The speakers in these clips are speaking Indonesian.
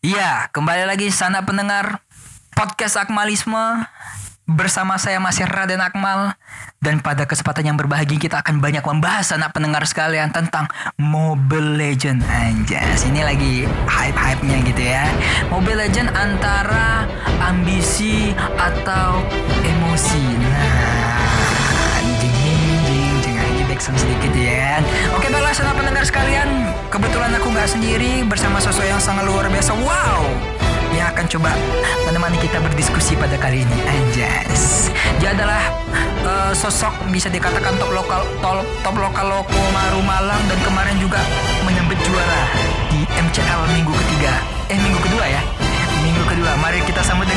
Iya, kembali lagi sana pendengar podcast Akmalisme. Bersama saya masih Raden Akmal. Dan pada kesempatan yang berbahagia kita akan banyak membahas anak pendengar sekalian tentang Mobile Legend anjas ini lagi hype-hype-nya gitu ya. Mobile Legend antara ambisi atau emosi. Nah backsound sedikit ya. Oke baiklah sana pendengar sekalian. Kebetulan aku nggak sendiri bersama sosok yang sangat luar biasa. Wow! Yang akan coba menemani kita berdiskusi pada kali ini. Anjas. Dia adalah uh, sosok bisa dikatakan top lokal top, top lokal loko Maru Malang dan kemarin juga menyambut juara di MCL minggu ketiga. Eh minggu kedua ya. Minggu kedua. Mari kita sambut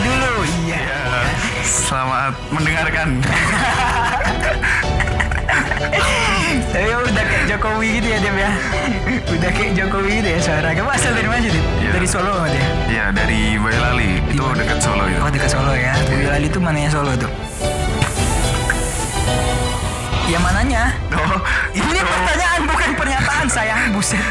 dulu iya Selamat mendengarkan. Tapi udah kayak Jokowi gitu ya Dem ya Udah kayak Jokowi gitu ya suara Kamu asal dari mana sih? Iya. Dari Solo dia? Ya dari Boyolali itu mana? dekat Solo itu. Oh dekat Solo ya Boyolali itu mananya Solo tuh? Ya mananya? Oh, Ini pertanyaan bukan pernyataan sayang Buset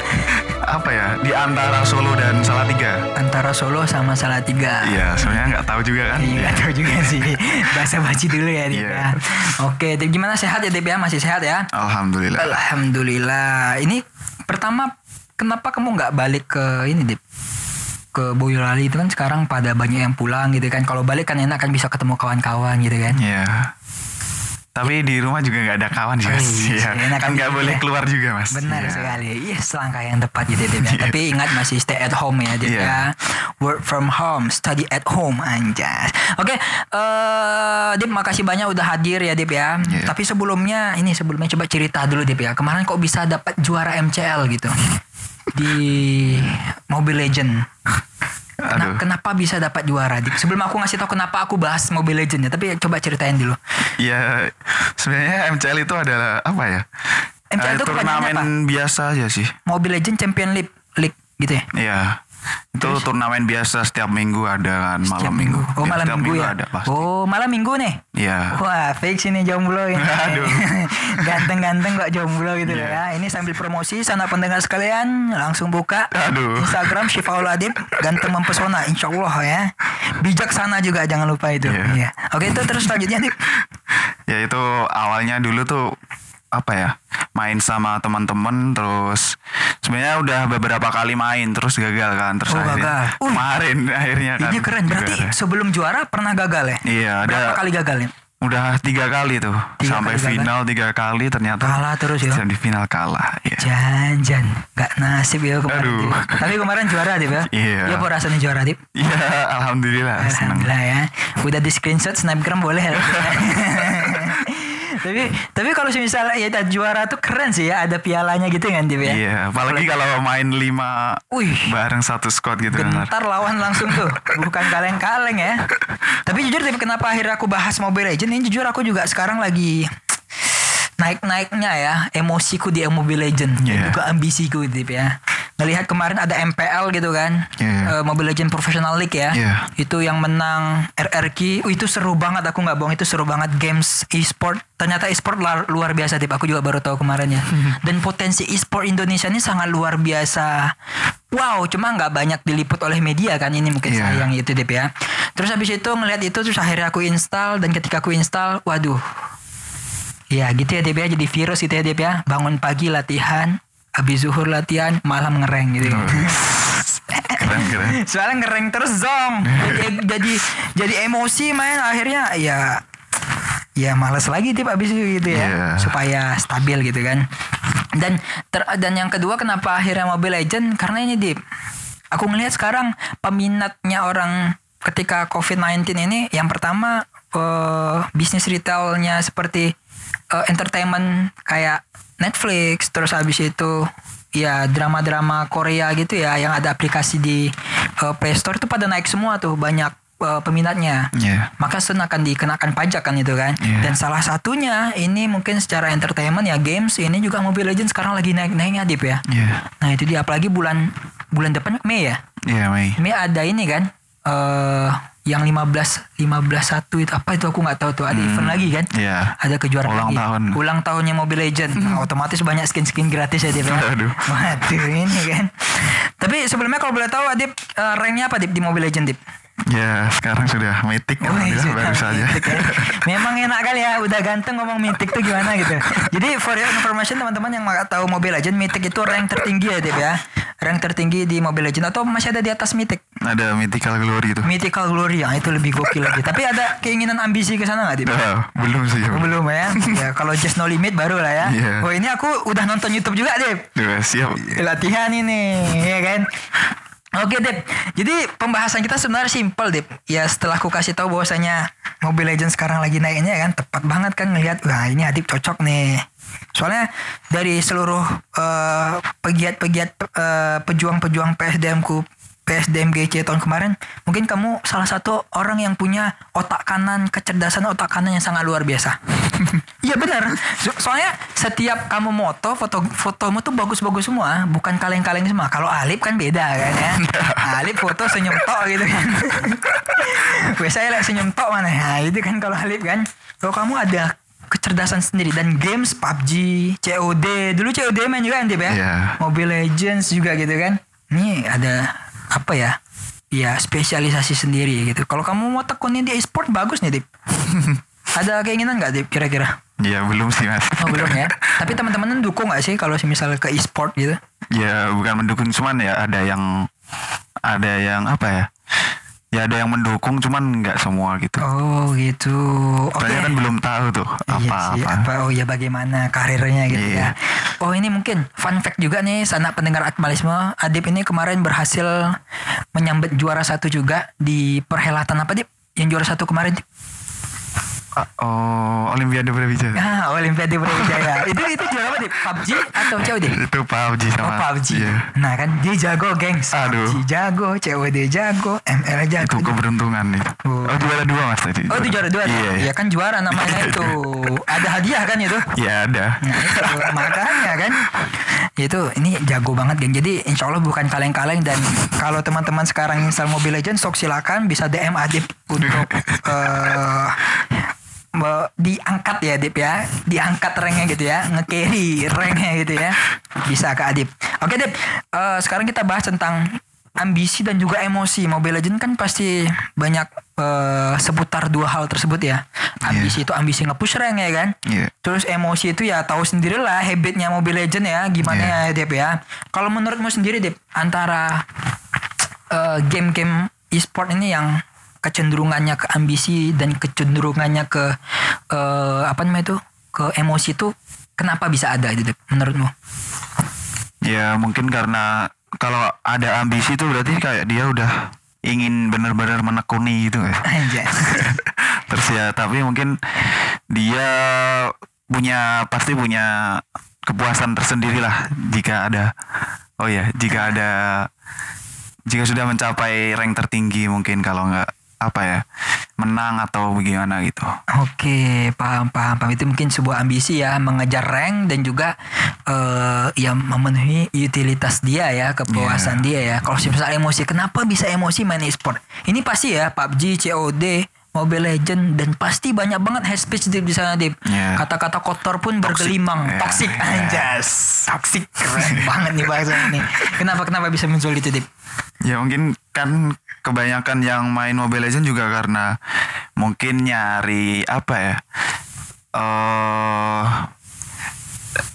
apa ya? Di antara Solo dan Salatiga. Antara Solo sama Salatiga Iya, sebenarnya nggak tahu juga kan. Iya gak tahu juga sih Bahasa baci dulu ya Dip ya Oke Dip gimana sehat ya Dip ya? Masih sehat ya? Alhamdulillah. Alhamdulillah. Ini pertama kenapa kamu nggak balik ke ini Dip? Ke Boyolali itu kan sekarang pada banyak yang pulang gitu kan. Kalau balik kan enak kan bisa ketemu kawan-kawan gitu kan. Iya. Tapi di rumah juga nggak ada kawan sih, Mas. iya, enak Kan nggak boleh keluar juga, Mas. Benar Iya. sekali. Iya, selangkah yang tepat gitu ya. Tapi ingat masih stay at home ya Dip Iya. ya. Work from home, study at home anjas. Oke, eh Dip makasih banyak udah hadir ya Dip ya. Iya. Tapi sebelumnya ini sebelumnya coba cerita dulu Dip ya. Kemarin kok bisa dapat juara MCL gitu di Mobile Legend. Aduh. kenapa bisa dapat juara? Sebelum aku ngasih tahu kenapa aku bahas Mobile Legend ya, tapi coba ceritain dulu. Ya, sebenarnya MCL itu adalah apa ya? MCL Eh, itu turnamen biasa aja sih. Mobile Legend Champion League, League gitu ya. Iya. Itu turnamen biasa setiap minggu ada kan malam Setiap minggu. Oh, Ya, malam setiap minggu, ya. ada pasti. Oh, malam minggu nih. Iya. Wah, fix ini jomblo ini. Aduh. Ganteng-ganteng kok jomblo gitu ya. Iya. Ini sambil promosi sana pendengar sekalian langsung buka Aduh. Instagram Syifaul Adib ganteng mempesona insya Allah ya. Bijaksana juga jangan lupa itu. Iya. Iya. Oke itu terus selanjutnya Dip. ya itu awalnya dulu tuh apa ya main sama teman-teman terus sebenarnya udah beberapa kali main terus gagal kan terus Oh, akhirnya gagal. Uh, kemarin akhirnya kan Ini keren berarti juara. sebelum juara pernah gagal ya? iya Berapa ada kali gagal ya? udah tiga kali tuh Tiga sampai kali gagal. final tiga kali ternyata Kalah terus ya? di final kalah ya Janjan, gak nasib ya kemarin. Aduh. Dip. Tapi kemarin juara Dip ya? Iya. Ya apa rasanya juara Dip? Iya, alhamdulillah senang Alhamdulillah ya. Udah di screenshot snapgram boleh ya. tapi tapi kalau misalnya ya juara tuh keren sih ya ada pialanya gitu kan Dip ya. Iya, apalagi kalau main lima Wih. bareng satu squad gitu kan. Gentar lawan langsung tuh Bukan kaleng-kaleng ya Tapi jujur Dip kenapa akhirnya aku bahas Mobile Legends Ini jujur aku juga sekarang lagi Naik-naiknya ya Emosiku di Mobile Legends Dan Iya. juga ambisiku Dip ya Ngelihat kemarin ada MPL gitu kan Iya. Eh, Mobile Legends Professional League ya Iya. Itu yang menang RRQ Wih, Itu seru banget aku nggak bohong Itu seru banget games e-sport Ternyata e-sport luar, luar biasa Dip Aku juga baru tahu kemarin ya Dan potensi e-sport Indonesia ini sangat luar biasa Wow, cuma nggak banyak diliput oleh media kan ini mungkin Iya. sayang itu Dip ya. Terus habis itu ngeliat itu terus akhirnya aku install dan ketika aku install, waduh. Ya gitu ya Dip ya, jadi virus gitu ya Dip ya. Bangun pagi latihan, habis zuhur latihan, malam ngereng gitu. Keren keren. Soalnya ngereng terus zong. Jadi, jadi jadi emosi main akhirnya ya ya males lagi tip abis itu gitu ya Iya. supaya stabil gitu kan dan ter- dan yang kedua kenapa akhirnya Mobile Legend karena ini dip aku ngelihat sekarang peminatnya orang ketika COVID-19 ini yang pertama eh, bisnis retailnya seperti eh, entertainment kayak Netflix terus habis itu ya drama-drama Korea gitu ya yang ada aplikasi di eh, Play Store itu pada naik semua tuh banyak eh, peminatnya Iya. maka Sun akan dikenakan pajak kan itu kan Iya. dan salah satunya ini mungkin secara entertainment ya games ini juga Mobile Legends sekarang lagi naik naiknya dip ya Iya. nah itu dia apalagi bulan bulan depan Mei ya Iya, Mei. Mei ada ini kan eh yang 15 15 satu itu apa itu aku nggak tahu tuh ada event lagi kan Iya. ada kejuaraan Ulang lagi. tahun. ulang tahunnya Mobile Legend Nah, otomatis banyak skin-skin gratis ya Dip ya. Aduh. waduh ini kan tapi sebelumnya kalau boleh tahu Adip eh, ranknya apa Dip di Mobile Legend Dip Ya sekarang sudah mythic Oh, alhamdulillah, sudah baru saja. ya. Memang enak kali ya, udah ganteng ngomong mythic tuh gimana gitu. Jadi for your information teman-teman yang nggak tahu Mobile Legend, mythic itu rank tertinggi ya Dip ya. Rank tertinggi di Mobile Legend atau masih ada di atas mythic? Ada mythical glory itu. Mythical Glory yang itu lebih gokil lagi. Tapi ada keinginan ambisi ke sana nggak? Nah, belum sih. Belum ya. ya kalau Just No Limit baru lah ya. Iya. Oh ini aku udah nonton YouTube juga Dip. Udah siap. latihan ini ya kan Oke Dip, jadi pembahasan kita sebenarnya simpel Dip. Ya setelah aku kasih tahu bahwasanya Mobile Legends sekarang lagi naiknya kan, tepat banget kan ngelihat, wah ini Adip cocok nih. Soalnya dari seluruh eh, pegiat-pegiat eh, pejuang-pejuang PSDM ku PSDM GC tahun kemarin, mungkin kamu salah satu orang yang punya otak kanan, kecerdasan otak kanan yang sangat luar biasa. Iya benar. So- soalnya setiap kamu moto, foto fotomu tuh bagus-bagus semua, bukan kaleng-kaleng semua. Kalau Alip kan beda kan ya. Alip foto senyum tok gitu kan. Biasanya lihat senyum tok mana. Nah, itu kan kalau Alip kan. Kalau kamu ada kecerdasan sendiri dan games PUBG, COD, dulu COD main juga Dip ya. Iya. Mobile Legends juga gitu kan. Ini ada apa ya? Ya spesialisasi sendiri gitu. Kalau kamu mau tekunin di e-sport bagus nih Dip. ada keinginan nggak Dip kira-kira? Ya belum sih mas. Oh belum ya. Tapi teman-teman dukung nggak sih kalau misalnya ke e-sport gitu? ya bukan mendukung cuman ya ada yang ada yang apa ya? Ya ada yang mendukung cuman nggak semua gitu. Oh gitu. Oke. Saya kan belum tahu tuh Iya apa-apa. apa oh ya bagaimana karirnya gitu Iya. ya. Oh ini mungkin fun fact juga nih sanak pendengar Akmalisme. Adip ini kemarin berhasil menyambet juara satu juga di perhelatan apa Dip? Yang juara satu kemarin Dip? Ah, Oh, Olimpiade Brawijaya. Ah, Olimpiade Brawijaya. itu itu juara apa Dip? PUBG atau COD? Itu PUBG Oh sama. PUBG. Iya. Nah kan dia jago gengs. Aduh. PUBG jago, COD jago, ML jago. Itu keberuntungan nih. Oh. Oh, juara dua mas tadi. Oh itu juara dua. Iya. Ya kan juara namanya itu. Ada hadiah kan itu. Ya ada. Nah itu makanya kan itu ini jago banget geng. Jadi insya Allah bukan kaleng-kaleng dan kalau teman-teman sekarang install Mobile Legends sok silakan bisa DM Adip untuk me- diangkat ya Adip ya. Diangkat ranknya gitu ya. Nge-carry ranknya gitu ya. Bisa ke Adip. Oke Adip eh, sekarang kita bahas tentang ambisi dan juga emosi. Mobile Legends kan pasti banyak eh, seputar dua hal tersebut ya. Ambisi itu ambisi nge-push rank ya kan? Iya. Terus emosi itu ya tahu sendiri lah habitnya Mobile Legend ya gimana ya Dep ya. Kalau menurutmu sendiri Dep antara eh, game-game e-sport ini yang kecenderungannya ke ambisi dan kecenderungannya ke eh, apa namanya itu ke emosi itu kenapa bisa ada itu Dep menurutmu? Ya mungkin karena kalau ada ambisi itu berarti kayak dia udah ingin benar-benar menekuni gitu. Anjay. Terus ya tapi mungkin dia punya pasti punya kepuasan tersendiri lah jika ada oh ya jika ada jika sudah mencapai rank tertinggi mungkin kalau nggak apa ya menang atau bagaimana gitu. Oke, paham, paham, paham. Itu mungkin sebuah ambisi ya, mengejar rank dan juga eh ya memenuhi utilitas dia ya, kepuasan Iya. dia ya. Kalau misalnya emosi, kenapa bisa emosi main e-sport? Ini pasti ya, PUBG, COD, Mobile Legend dan pasti banyak banget hate speech di sana Dip. Iya. Kata-kata kotor pun bergelimang, Iya, toxic iya. anjas. Toxic keren banget nih bahasa ini. Kenapa kenapa bisa muncul itu Dip? Ya mungkin kan kebanyakan yang main Mobile Legends juga karena mungkin nyari apa ya? eh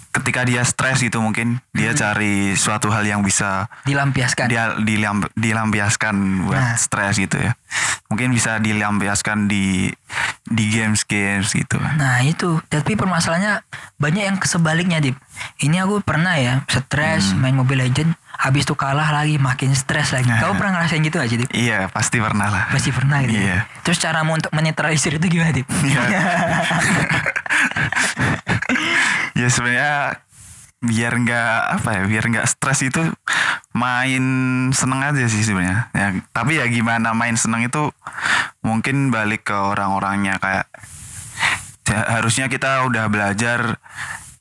ketika dia stres gitu mungkin dia cari suatu hal yang bisa Dilampiaskan. dia dilam- dilampiaskan buat Nah. stres gitu ya. Mungkin bisa dilampiaskan di di games-games gitu. Nah itu, tapi permasalahannya banyak yang kesebaliknya Dip. Ini aku pernah ya stres Hmm. main Mobile Legend, habis itu kalah lagi makin stres lagi. Nah. Kau pernah ngerasain gitu gak sih Dip? Iya, pasti pernah lah. Pasti pernah gitu. ya? Iya. Terus caramu untuk menetralisir itu gimana Dip? Iya. ya sebenarnya biar nggak apa ya biar nggak stres itu main seneng aja sih sebenarnya ya tapi ya gimana main seneng itu mungkin balik ke orang-orangnya kayak ya, harusnya kita udah belajar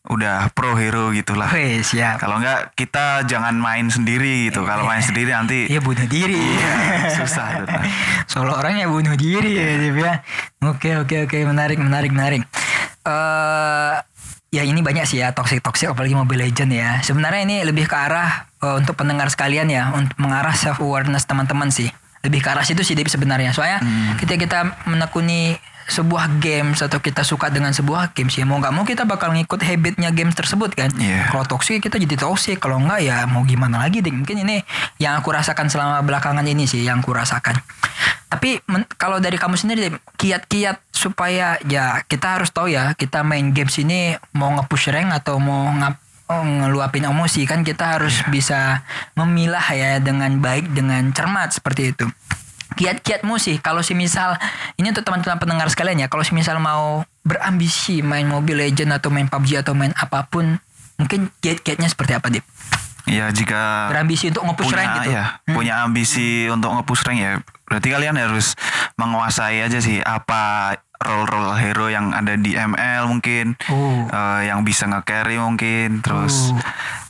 udah pro hero gitulah Wih siap. kalau nggak kita jangan main sendiri gitu kalau main sendiri nanti Iya bunuh diri. susah tuh. Solo orang ya bunuh diri ya ya. Oke oke oke menarik menarik menarik. eh ya ini banyak sih ya toxic toxic apalagi Mobile Legend ya. Sebenarnya ini lebih ke arah eh, untuk pendengar sekalian ya untuk mengarah self awareness teman-teman sih. Lebih ke arah situ sih sebenarnya. Soalnya ketika kita menekuni sebuah games atau kita suka dengan sebuah games ya mau nggak mau kita bakal ngikut habitnya games tersebut kan? Iya. kalau toxic kita jadi toxic. Kalau enggak ya mau gimana lagi deh. Mungkin ini yang aku rasakan selama belakangan ini sih yang aku rasakan. Tapi men- kalau dari kamu sendiri kiat-kiat supaya ya kita harus tahu ya kita main games ini mau nge-push rank atau mau ngap oh, ngeluapin emosi kan kita harus bisa memilah ya dengan baik dengan cermat seperti itu kiat-kiatmu sih kalau si misal ini untuk teman-teman pendengar sekalian ya kalau si misal mau berambisi main Mobile Legend atau main PUBG atau main apa pun mungkin kiat-kiatnya seperti apa Dip? Ya jika Berambisi untuk nge-push punya rank gitu. ya punya ambisi untuk nge-push rank ya berarti kalian harus menguasai aja sih apa role-role hero yang ada di ML mungkin Oh. Eh, yang bisa nge-carry mungkin terus Oh.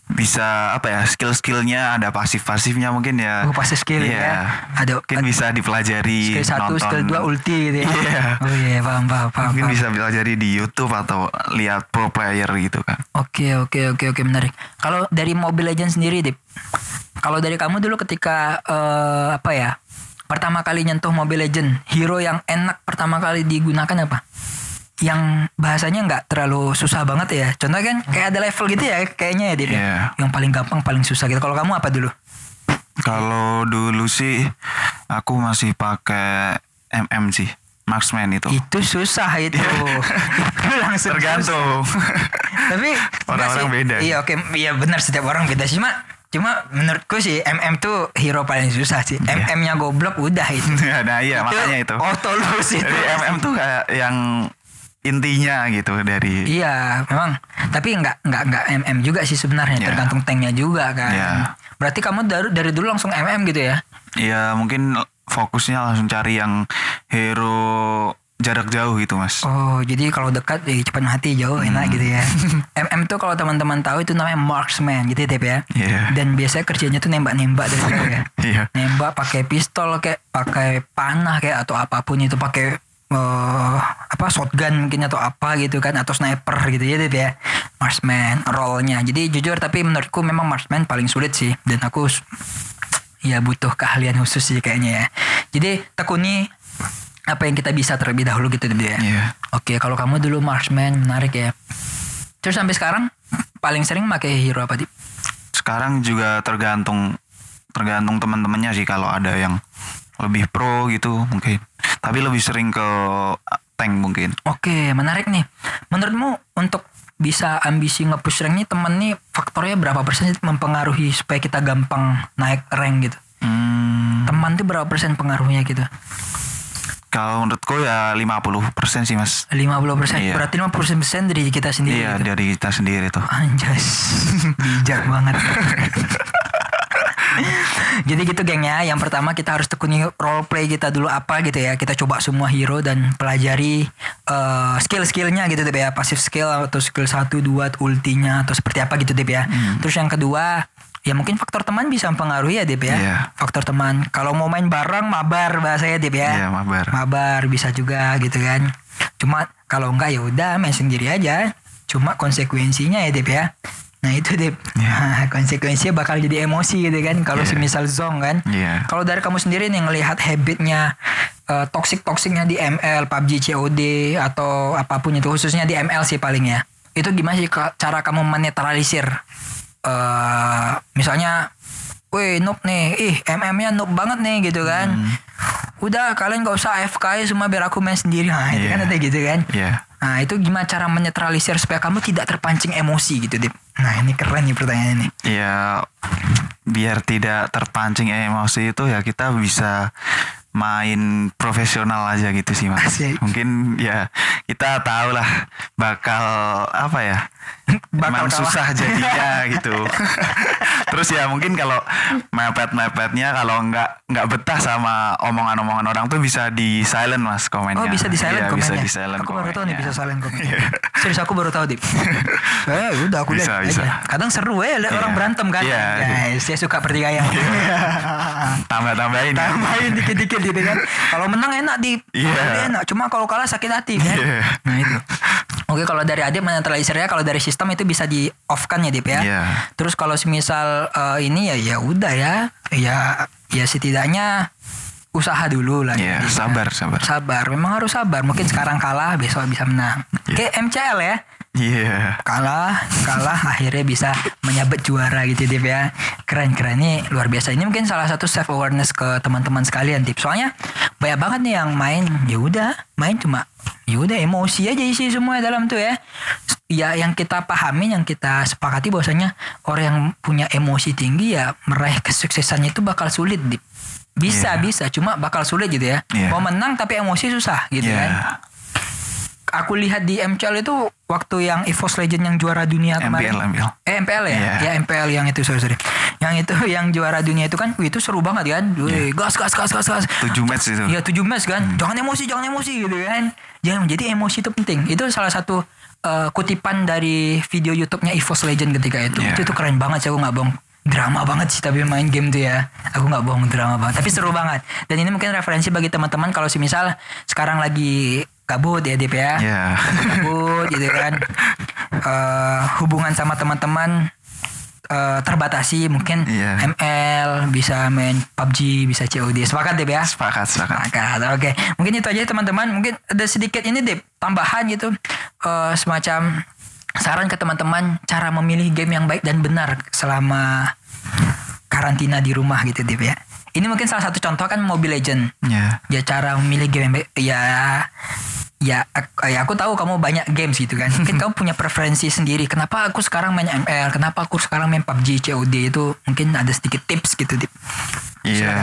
Bisa apa ya skill-skillnya ada pasif-pasifnya mungkin ya Oh, pasif skill Iya. ya. Ada- mungkin ada- bisa dipelajari Skill satu, nonton. skill dua ulti gitu ya. Iya. Oh iya, paham, paham, paham. mungkin paham. bisa pelajari di YouTube atau lihat pro player gitu kan Oke oke oke oke menarik. Kalau dari Mobile Legends sendiri, Dip. Kalau dari kamu dulu ketika eh, apa ya? Pertama kali nyentuh Mobile Legend, hero yang enak pertama kali digunakan apa? Yang bahasanya nggak terlalu susah banget ya. Contohnya kan kayak ada level gitu ya kayaknya ya Dip. ya? Iya. Yang paling gampang paling susah gitu. Kalau kamu apa dulu? Kalau dulu sih aku masih pakai MM sih, marksman itu. Itu susah itu. Itu langsung susah. Tergantung. Tapi Orang-orang beda. Iya oke, iya benar setiap orang beda sih. Cuma cuma menurutku sih MM tuh hero paling susah sih. Iya. MM-nya goblok udah itu. nah iya makanya itu. Auto lose itu. Jadi MM tuh kayak yang intinya gitu dari Iya, memang. Tapi nggak nggak nggak MM juga sih sebenarnya, Iya. tergantung tanknya juga kan. Iya. Berarti kamu dari dari dulu langsung MM gitu ya? ya mungkin fokusnya langsung cari yang hero jarak jauh gitu mas. Oh, jadi kalau dekat ya cepat mati jauh enak Hmm. gitu ya. MM tuh kalau teman-teman tahu itu namanya marksman gitu ya, Tep ya. Iya. Dan biasanya kerjanya tuh nembak-nembak dari jauh ya. Iya. nembak pakai pistol kayak pakai panah kayak atau apa pun itu pakai eh, apa shotgun mungkin atau apa gitu kan atau sniper gitu ya Dip ya. Marksman role-nya. Jadi jujur tapi menurutku memang marksman paling sulit sih. Dan aku ya butuh keahlian khusus sih kayaknya ya. Jadi tekuni apa yang kita bisa terlebih dahulu gitu Dip ya. Iya. oke kalau kamu dulu marksman menarik ya. Terus sampai sekarang paling sering pakai hero apa Dip? Sekarang juga tergantung tergantung teman-temannya sih kalau ada yang lebih pro gitu mungkin. Tapi lebih sering ke tank mungkin. Oke, menarik nih. Menurutmu untuk bisa ambisi nge-push rank nih temen nih faktornya berapa persen mempengaruhi supaya kita gampang naik rank gitu? Hmm, Teman tuh berapa persen pengaruhnya gitu? kalau menurutku ya 50% sih mas. 50 persen. Iya. Berarti 50 persen dari kita sendiri Iya gitu. dari kita sendiri tuh. Anjas. Bijak banget. Jadi gitu gengnya. Yang pertama kita harus tekuni role play kita dulu apa gitu ya. Kita coba semua hero dan pelajari eh, skill-skillnya gitu deh ya. Pasif skill atau skill 1, 2, ultinya atau seperti apa gitu deh ya. Terus yang kedua ya mungkin faktor teman bisa mempengaruhi ya Dip ya. Iya. Faktor teman. Kalau mau main bareng mabar bahasanya Dip ya. Iya, mabar. Mabar bisa juga gitu kan. Cuma kalau enggak ya udah main sendiri aja. Cuma konsekuensinya ya Dip ya. Nah itu Dip. Nah, konsekuensinya bakal jadi emosi gitu kan. Kalau Iya. semisal zong kan. Iya. Kalau dari kamu sendiri nih ngelihat habitnya eh, toxic-toxicnya di ML, PUBG, COD atau apa pun itu khususnya di ML sih paling ya. Itu gimana sih cara kamu menetralisir? eh misalnya, wih noob nih, ih MM-nya noob banget nih gitu kan. Hmm. Udah kalian gak usah AFK ya semua biar aku main sendiri. Nah itu Iya. kan ada gitu kan. Iya. Nah itu gimana cara menetralisir supaya kamu tidak terpancing emosi gitu Dip. Nah ini keren nih pertanyaannya nih. Ya biar tidak terpancing emosi itu ya kita bisa main profesional aja gitu sih mas. Asik. Mungkin ya kita tahu lah bakal apa ya bakal emang kalah. susah jadinya gitu. Terus ya mungkin kalau mepet-mepetnya kalau nggak nggak betah sama omongan-omongan orang tuh bisa di silent mas komennya. Oh bisa di silent Iya, komennya. Bisa di silent Aku baru tahu nih komennya. bisa silent komen. Serius aku baru tahu Dip. eh udah aku Bisa, lihat bisa. aja. Kadang seru ya lihat Iya. orang berantem kan. Iya. Guys, saya suka pertikaian. Tambah-tambahin. ya. Tambahin dikit-dikit gitu kan. Kalau menang enak Dip. Iya. Kalau enak. Cuma kalau kalah sakit hati kan. Iya. Nah itu. Oke kalau dari Adip menetralisirnya kalau dari sistem itu bisa di off kan ya Dip ya. Iya. Terus kalau semisal eh, ini ya ya udah ya. Ya ya setidaknya usaha dulu lah. Iya, Jadi, sabar, sabar. Sabar. Memang harus sabar. Mungkin sekarang kalah besok bisa menang. Iya. Kayak MCL ya. Iya. Kalah, kalah akhirnya bisa menyabet juara gitu Dip ya. Keren keren ini luar biasa. Ini mungkin salah satu self awareness ke teman-teman sekalian Dip. Soalnya banyak banget nih yang main ya udah, main cuma ya udah emosi aja isi semua dalam tuh ya. Ya yang kita pahami, yang kita sepakati bahwasanya orang yang punya emosi tinggi ya meraih kesuksesannya itu bakal sulit Dip. Bisa, Iya. bisa, cuma bakal sulit gitu ya. Iya. Mau menang tapi emosi susah gitu Iya. kan aku lihat di MCL itu waktu yang EVOS Legend yang juara dunia kemarin. MPL, MPL. Eh MPL ya? Iya. Ya MPL yang itu sorry sorry. Yang itu yang juara dunia itu kan, wih, itu seru banget kan. Wih, gas gas gas gas gas. Iya. Tujuh match itu. Iya tujuh match kan. Jangan emosi jangan emosi gitu kan. Jangan jadi emosi itu penting. Itu salah satu eh, kutipan dari video YouTube-nya EVOS Legend ketika itu. Iya. Itu tuh keren banget sih aku nggak bohong. Drama banget sih tapi main game tuh ya. Aku nggak bohong drama banget. Tapi seru banget. Dan ini mungkin referensi bagi teman-teman kalau si misal sekarang lagi gabut ya Dip ya. Iya. gabut gitu kan. Eh, hubungan sama teman-teman eh, terbatasi mungkin. Iya. ML bisa main PUBG bisa COD sepakat deh ya? Sepakat, sepakat. sepakat oke. Mungkin itu aja teman-teman. Mungkin ada sedikit ini deh tambahan gitu. Eh, semacam saran ke teman-teman cara memilih game yang baik dan benar selama karantina di rumah gitu deh ya ini mungkin salah satu contoh kan Mobile Legend Iya. ya cara memilih game ya ya ak- ya aku tahu kamu banyak games gitu kan. Mungkin kamu punya preferensi sendiri. Kenapa aku sekarang main ML kenapa aku sekarang main PUBG COD itu mungkin ada sedikit tips gitu Dip. Iya.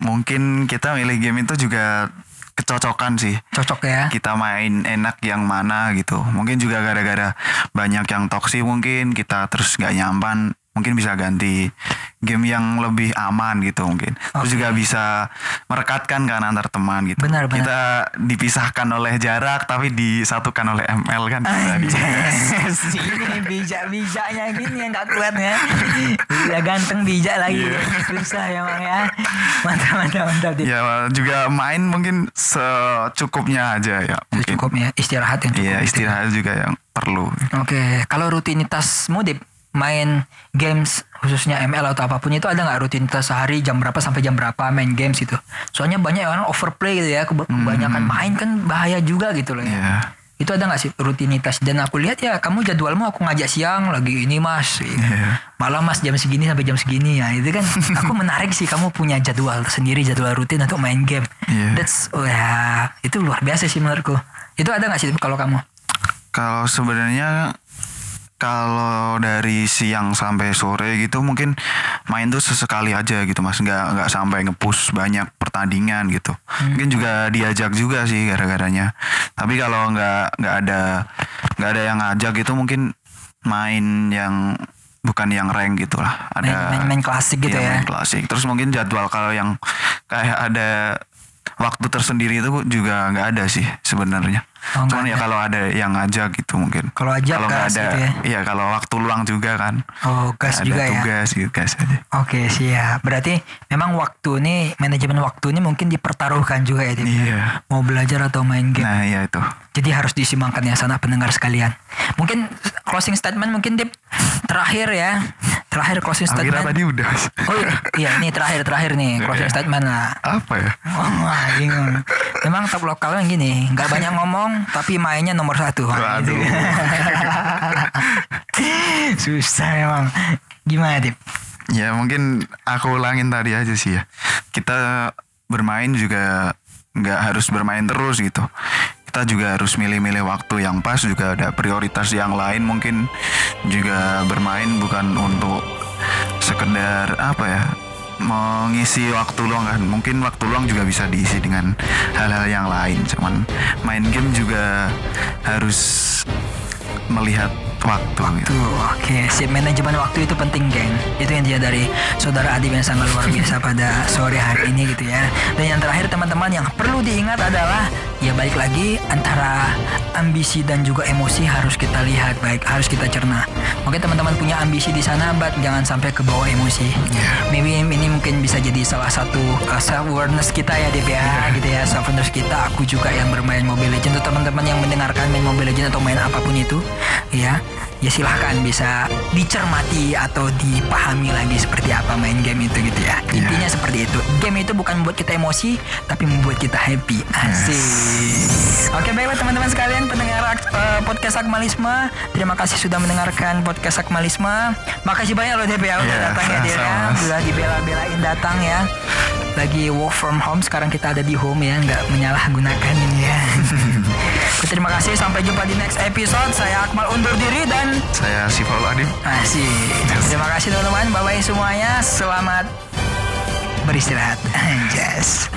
Mungkin kita milih game itu juga kecocokan sih. cocok ya. Kita main enak yang mana gitu. Mungkin juga gara-gara banyak yang toksik mungkin kita terus nggak nyaman mungkin bisa ganti game yang lebih aman gitu mungkin terus Oke. juga bisa merekatkan kan antar teman gitu Benar, benar. kita dipisahkan oleh jarak tapi disatukan oleh ML kan Anjas, ini bijak-bijaknya gini yang gak kuat ya. Udah ganteng bijak lagi. Iya. Susah ya Bang ya. Mantap, mantap, mantap. Ya juga main mungkin secukupnya aja ya mungkin Cukupnya istirahat yang cukup. iya istirahat juga yang perlu Oke, kalau rutinitasmu Dip, main games khususnya ML atau apa pun itu ada nggak rutinitas sehari jam berapa sampai jam berapa main games gitu? Soalnya banyak orang overplay gitu ya, keba- kebanyakan main kan bahaya juga gitu loh ya. Iya. Itu ada nggak sih rutinitas? Dan aku lihat ya kamu jadwalmu aku ngajak siang lagi ini mas, Iya. malam mas jam segini sampai jam segini ya. Itu kan aku menarik sih kamu punya jadwal sendiri jadwal rutin untuk main game. Iya. That's wah itu luar biasa sih menurutku. Itu ada nggak sih kalau kamu? Kalau sebenarnya kalau dari siang sampai sore gitu mungkin main tuh sesekali aja gitu mas. Nggak nggak sampai ngepush banyak pertandingan gitu. Mungkin juga diajak juga sih gara-garanya. Tapi kalau nggak nggak ada nggak ada yang ngajak gitu mungkin main yang bukan yang rank gitu lah ada Main- main- main klasik gitu Iya, ya? main klasik. Terus mungkin jadwal kalau yang kayak ada waktu tersendiri itu juga nggak ada sih sebenarnya Oh, cuman ya kalau ada yang ngajak gitu mungkin Kalau ajak kalau gas ada gitu ya? iya kalau waktu luang juga kan Oh gas ada juga ya. tugas gitu gas aja Oke siap. Berarti memang waktu ini manajemen waktu ini mungkin dipertaruhkan juga ya. Dip? iya Mau belajar atau main game. nah iya itu Jadi harus disimbangkan ya sana pendengar sekalian. Mungkin closing statement mungkin Dip terakhir ya. Terakhir closing akhirnya statement. tadi udah Oh iya, iya ini terakhir terakhir nih closing Iya. statement lah. apa ya Oh, wah, bingung. Memang top lokalnya gini, nggak banyak ngomong tapi mainnya nomor satu. Gitu. Susah emang. Gimana Dip? ya mungkin aku ulangin tadi aja sih ya kita bermain juga nggak harus bermain terus gitu kita juga harus milih-milih waktu yang pas juga ada prioritas yang lain mungkin juga bermain bukan untuk sekedar apa ya mengisi waktu luang kan. Mungkin waktu luang juga bisa diisi dengan hal-hal yang lain cuman main game juga harus melihat waktu. gitu. Tuh, oke, sip manajemen waktu itu penting, geng. Itu yang dia dari saudara Adib yang sangat luar biasa pada sore hari ini gitu ya. Dan yang terakhir teman-teman yang perlu diingat adalah ya balik lagi antara ambisi dan juga emosi harus kita lihat baik, harus kita cerna. Oke, teman-teman punya ambisi di sana, but jangan sampai ke bawah emosi. Yeah. Maybe ini mungkin bisa jadi salah satu uh, self awareness kita ya, Dip ya, gitu ya. Self awareness kita, aku juga yang bermain Mobile Legends. Teman-teman yang mendengarkan main Mobile Legends atau main apa pun itu, ya ya silahkan bisa dicermati atau dipahami lagi seperti apa main game itu gitu ya. Iya. intinya seperti itu. Game itu bukan membuat kita emosi tapi membuat kita happy. Asik. Oke baiklah teman-teman sekalian pendengar uh, podcast Akmalisme. Terima kasih sudah mendengarkan podcast Akmalisme. Makasih banyak loh DP ya udah Iya, datang ya. dia ya sudah dibela-belain datang ya. Lagi work from home sekarang kita ada di home ya nggak menyalahgunakan ini ya terima kasih sampai jumpa di next episode saya Akmal undur diri dan Saya Sifal Adib. Asik. Terima kasih teman-teman. Bye-bye semuanya. Selamat beristirahat. Anjas.